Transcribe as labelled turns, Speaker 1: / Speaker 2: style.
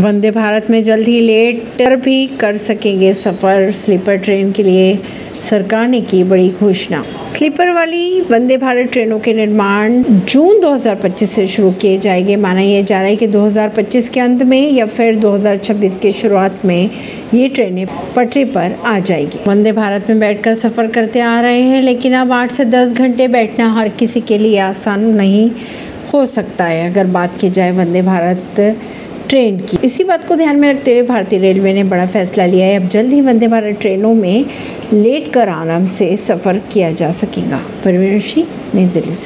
Speaker 1: वंदे भारत में जल्द ही लेटर भी कर सकेंगे सफ़र। स्लीपर ट्रेन के लिए सरकार ने की बड़ी घोषणा। स्लीपर वाली वंदे भारत ट्रेनों के निर्माण जून 2025 से शुरू किए जाएँगे। माना यह जा रहा है कि 2025 के अंत में या फिर 2026 के शुरुआत में ये ट्रेनें पटरी पर आ जाएगी। वंदे भारत में बैठकर सफ़र करते आ रहे हैं, लेकिन अब आठ से दस घंटे बैठना हर किसी के लिए आसान नहीं हो सकता है। अगर बात की जाए वंदे भारत ट्रेन की। इसी बात को ध्यान में रखते हुए भारतीय रेलवे ने बड़ा फैसला लिया है। अब जल्द ही वंदे भारत ट्रेनों में लेट कर आराम से सफ़र किया जा सकेगा। परवीन सिंह नई दिल्ली से।